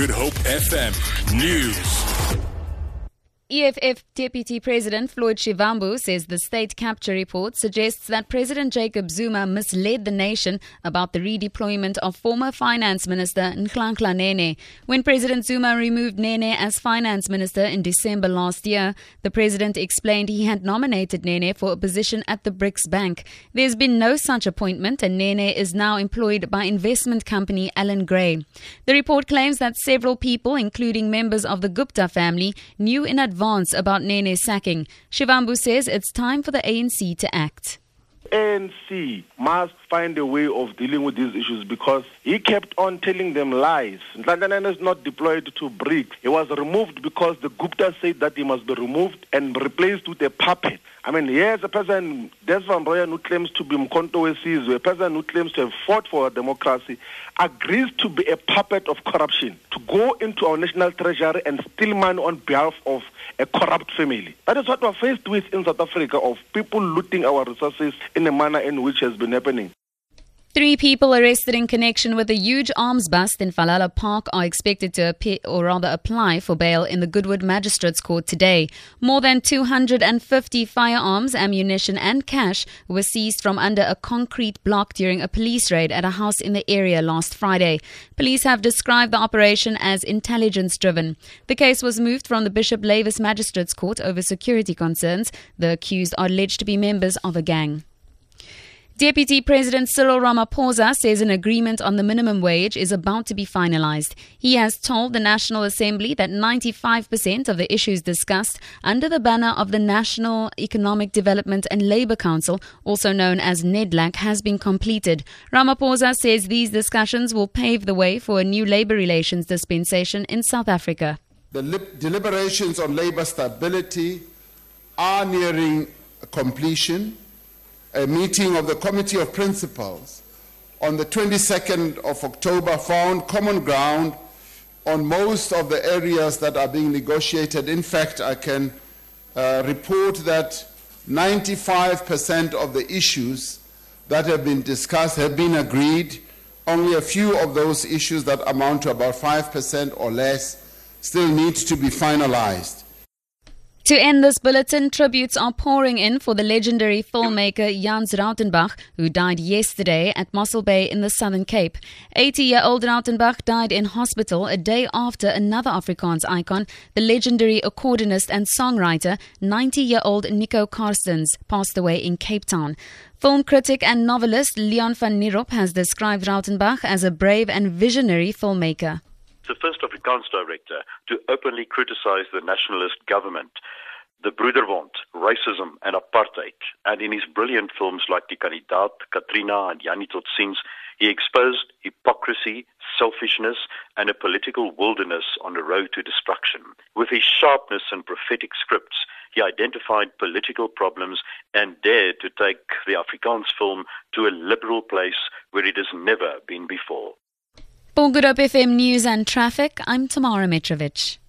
Good Hope FM News. EFF Deputy President Floyd Shivambu says the state capture report suggests that President Jacob Zuma misled the nation about the redeployment of former Finance Minister Nhlanhla Nene. When President Zuma removed Nene as Finance Minister in December last year, the president explained he had nominated Nene for a position at the BRICS Bank. There's been no such appointment and Nene is now employed by investment company Allan Gray. The report claims that several people, including members of the Gupta family, knew in advance advance about Nene's sacking. Shivambu says it's time for the ANC to act. ANC must find a way of dealing with these issues because he kept on telling them lies. Nhlanhla is not deployed to BRICS. He was removed because the Gupta said that he must be removed and replaced with a puppet. I mean, here's a person, Des van Rooyen, who claims to be Umkhonto weSizwe, a person who claims to have fought for democracy, agrees to be a puppet of corruption, to go into our national treasury and steal money on behalf of a corrupt family. That is what we're faced with in South Africa, of people looting our resources in a manner in which has been happening. Three people arrested in connection with a huge arms bust in Valhalla Park are expected to appear, or rather apply for bail in the Goodwood Magistrates Court today. More than 250 firearms, ammunition, and cash were seized from under a concrete block during a police raid at a house in the area last Friday. Police have described the operation as intelligence driven. The case was moved from the Bishop Lavis Magistrates Court over security concerns. The accused are alleged to be members of a gang. Deputy President Cyril Ramaphosa says an agreement on the minimum wage is about to be finalized. He has told the National Assembly that 95% of the issues discussed under the banner of the National Economic Development and Labour Council, also known as NEDLAC, has been completed. Ramaphosa says these discussions will pave the way for a new labour relations dispensation in South Africa. The deliberations on labour stability are nearing completion a meeting of the Committee of Principals on the 22nd of October found common ground on most of the areas that are being negotiated. In fact, I can uh, report that 95% of the issues that have been discussed have been agreed. Only a few of those issues that amount to about 5% or less still need to be finalized. To end this bulletin, tributes are pouring in for the legendary filmmaker Jans Rautenbach, who died yesterday at Mossel Bay in the Southern Cape. 80 year old Rautenbach died in hospital a day after another Afrikaans icon, the legendary accordionist and songwriter, 90 year old Nico Carstens, passed away in Cape Town. Film critic and novelist Leon van Nierop has described Rautenbach as a brave and visionary filmmaker the first Afrikaans director to openly criticize the nationalist government the Broederbond, racism and apartheid. And in his brilliant films like Die Kandidaat, Katrina and Jannie he exposed hypocrisy, selfishness and a political wilderness on the road to destruction. With his sharpness and prophetic scripts, he identified political problems and dared to take the Afrikaans film to a liberal place where it has never been before. For Good Hope FM News and Traffic, I'm Tamara Mitrovic.